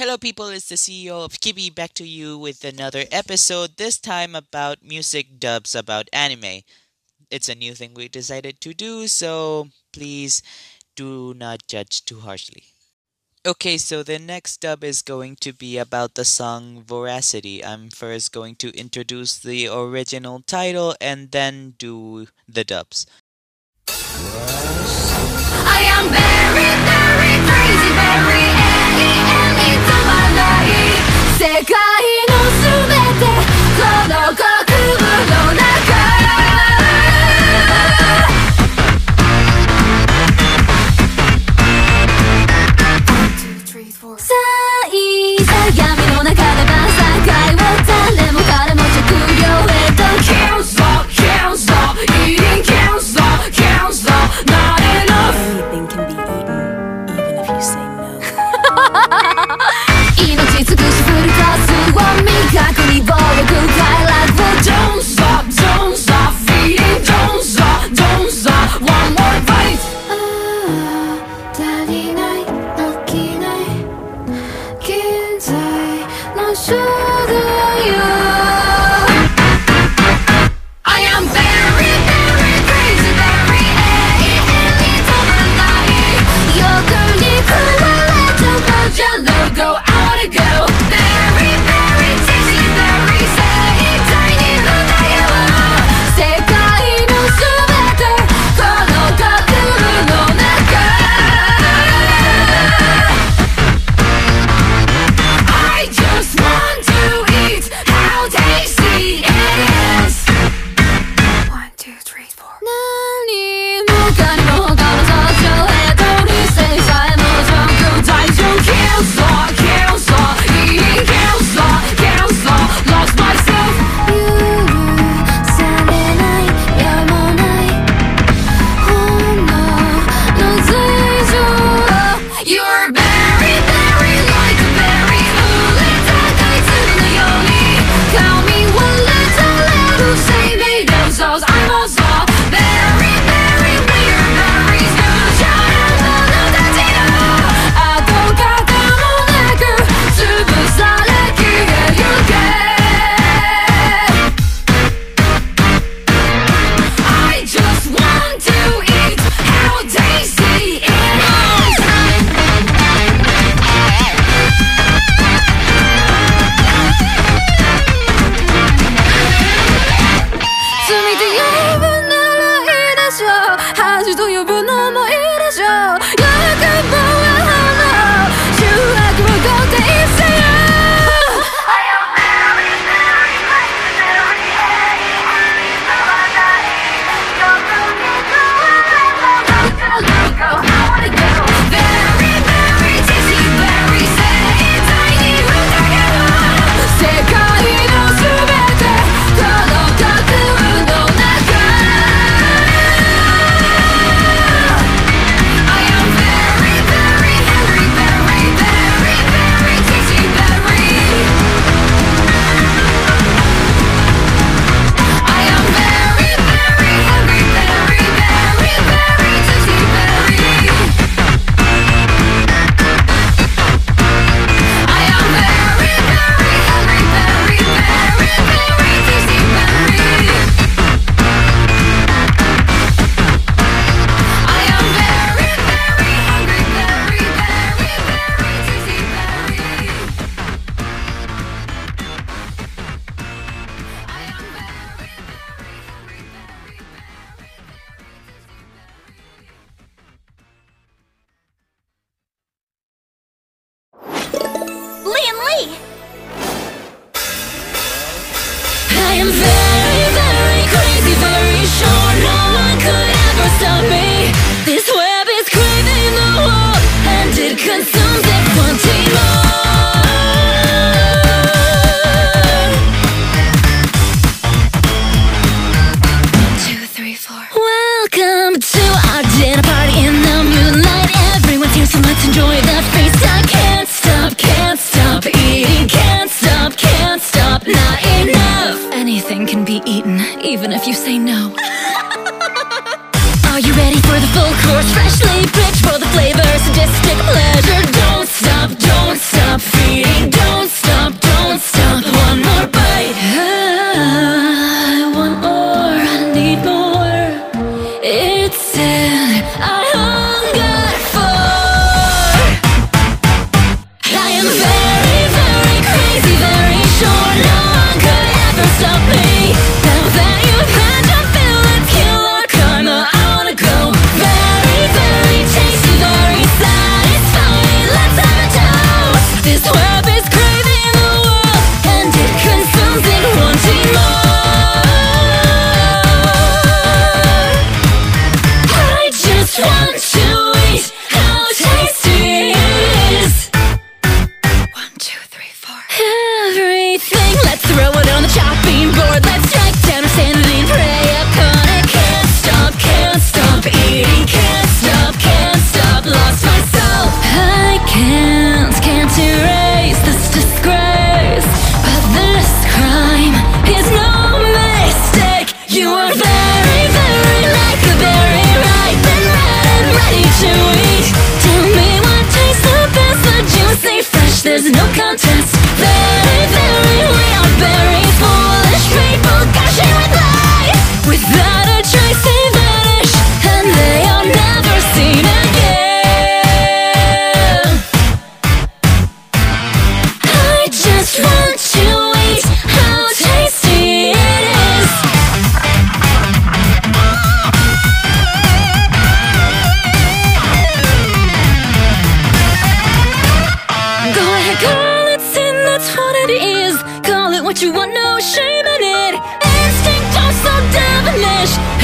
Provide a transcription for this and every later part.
Hello, people. It's the CEO of Kibi back to you with another episode, this time about music dubs about anime. It's a new thing we decided to do, so please do not judge too harshly. Okay, so the next dub is going to be about the song Voracity. I'm first going to introduce the original title and then do the dubs. I am very, very crazy, very. 界 There's no contest. what you want, no shame in it. Instinct, so devilish.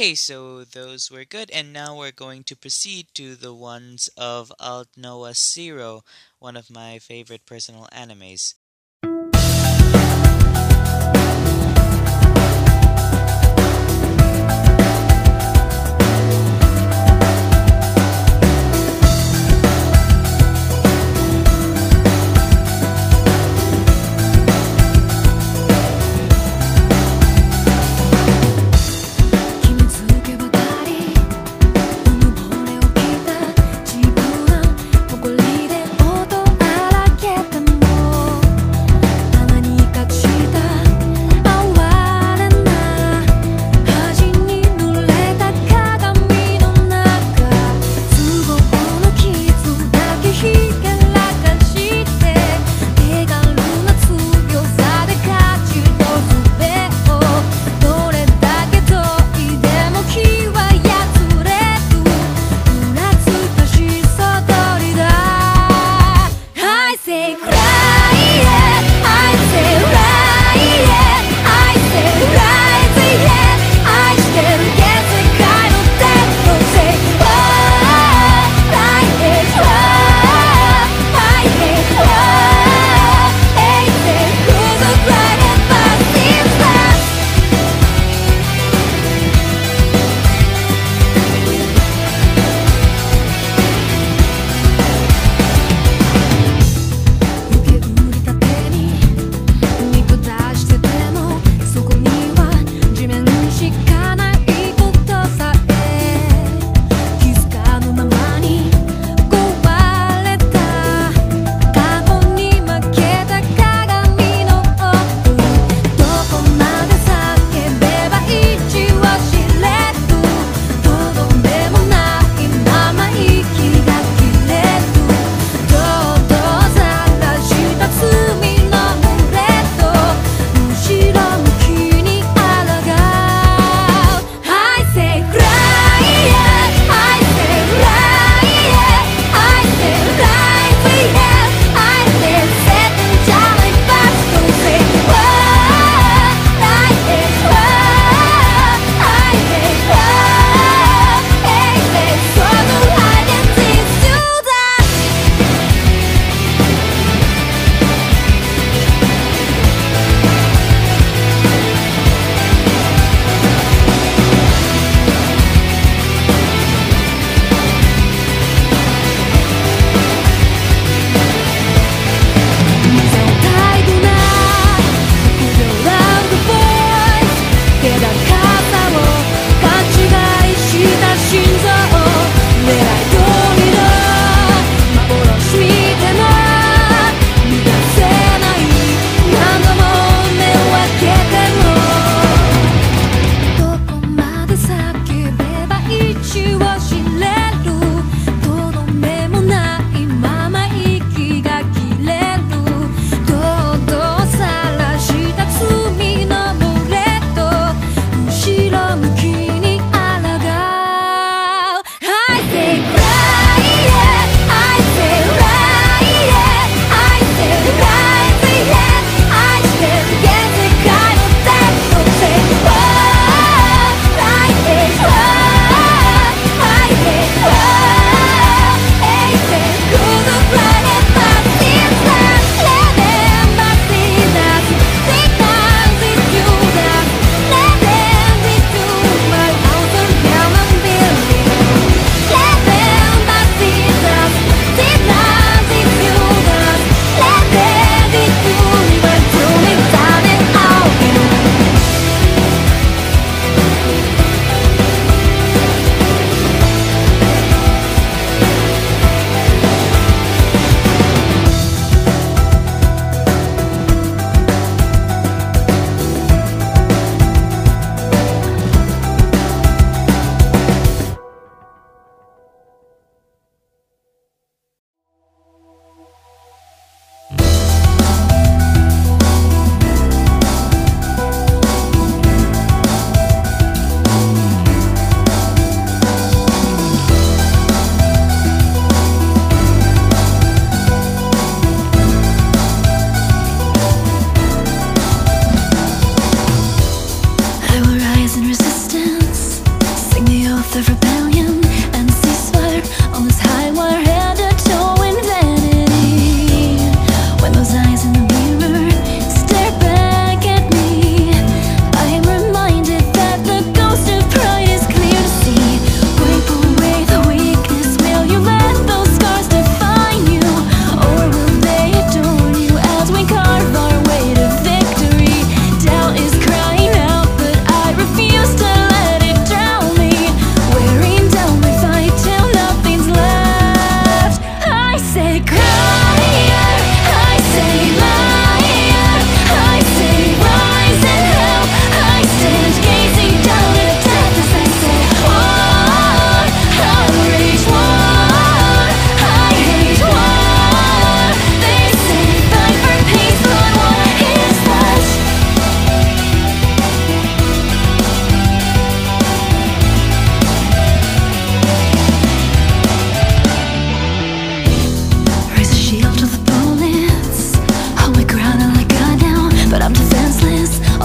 Okay, so those were good, and now we're going to proceed to the ones of Aldnoah Zero, one of my favorite personal animes.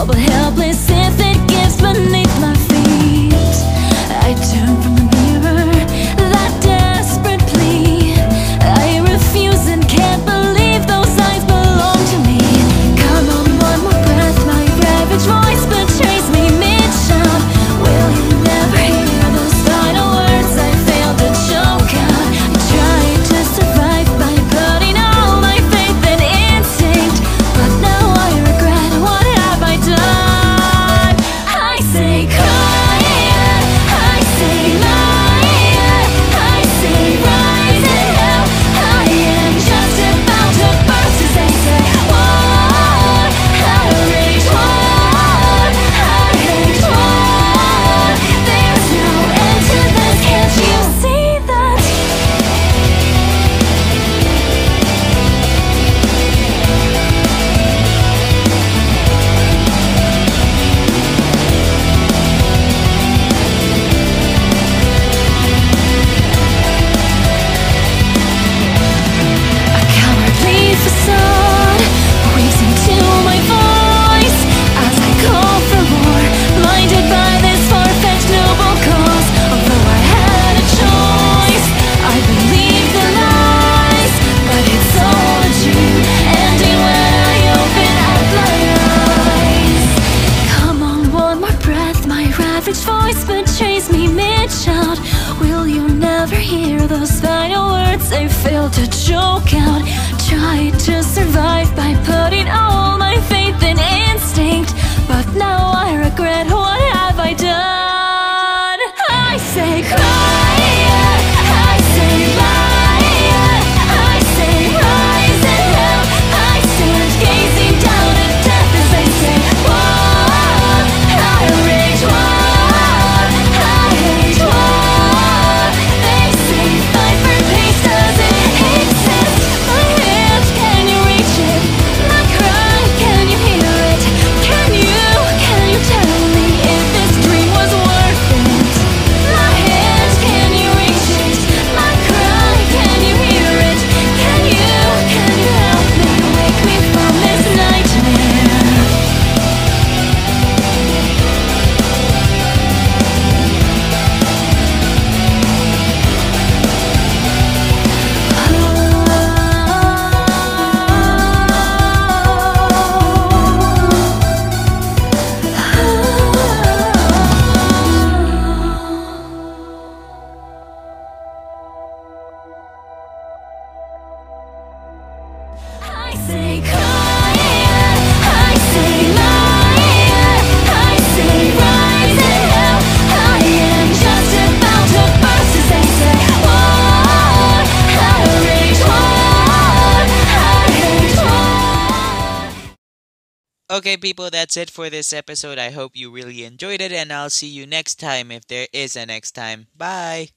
but helpless. tried to survive by putting all my faith in instinct, but now Okay, people, that's it for this episode. I hope you really enjoyed it, and I'll see you next time if there is a next time. Bye.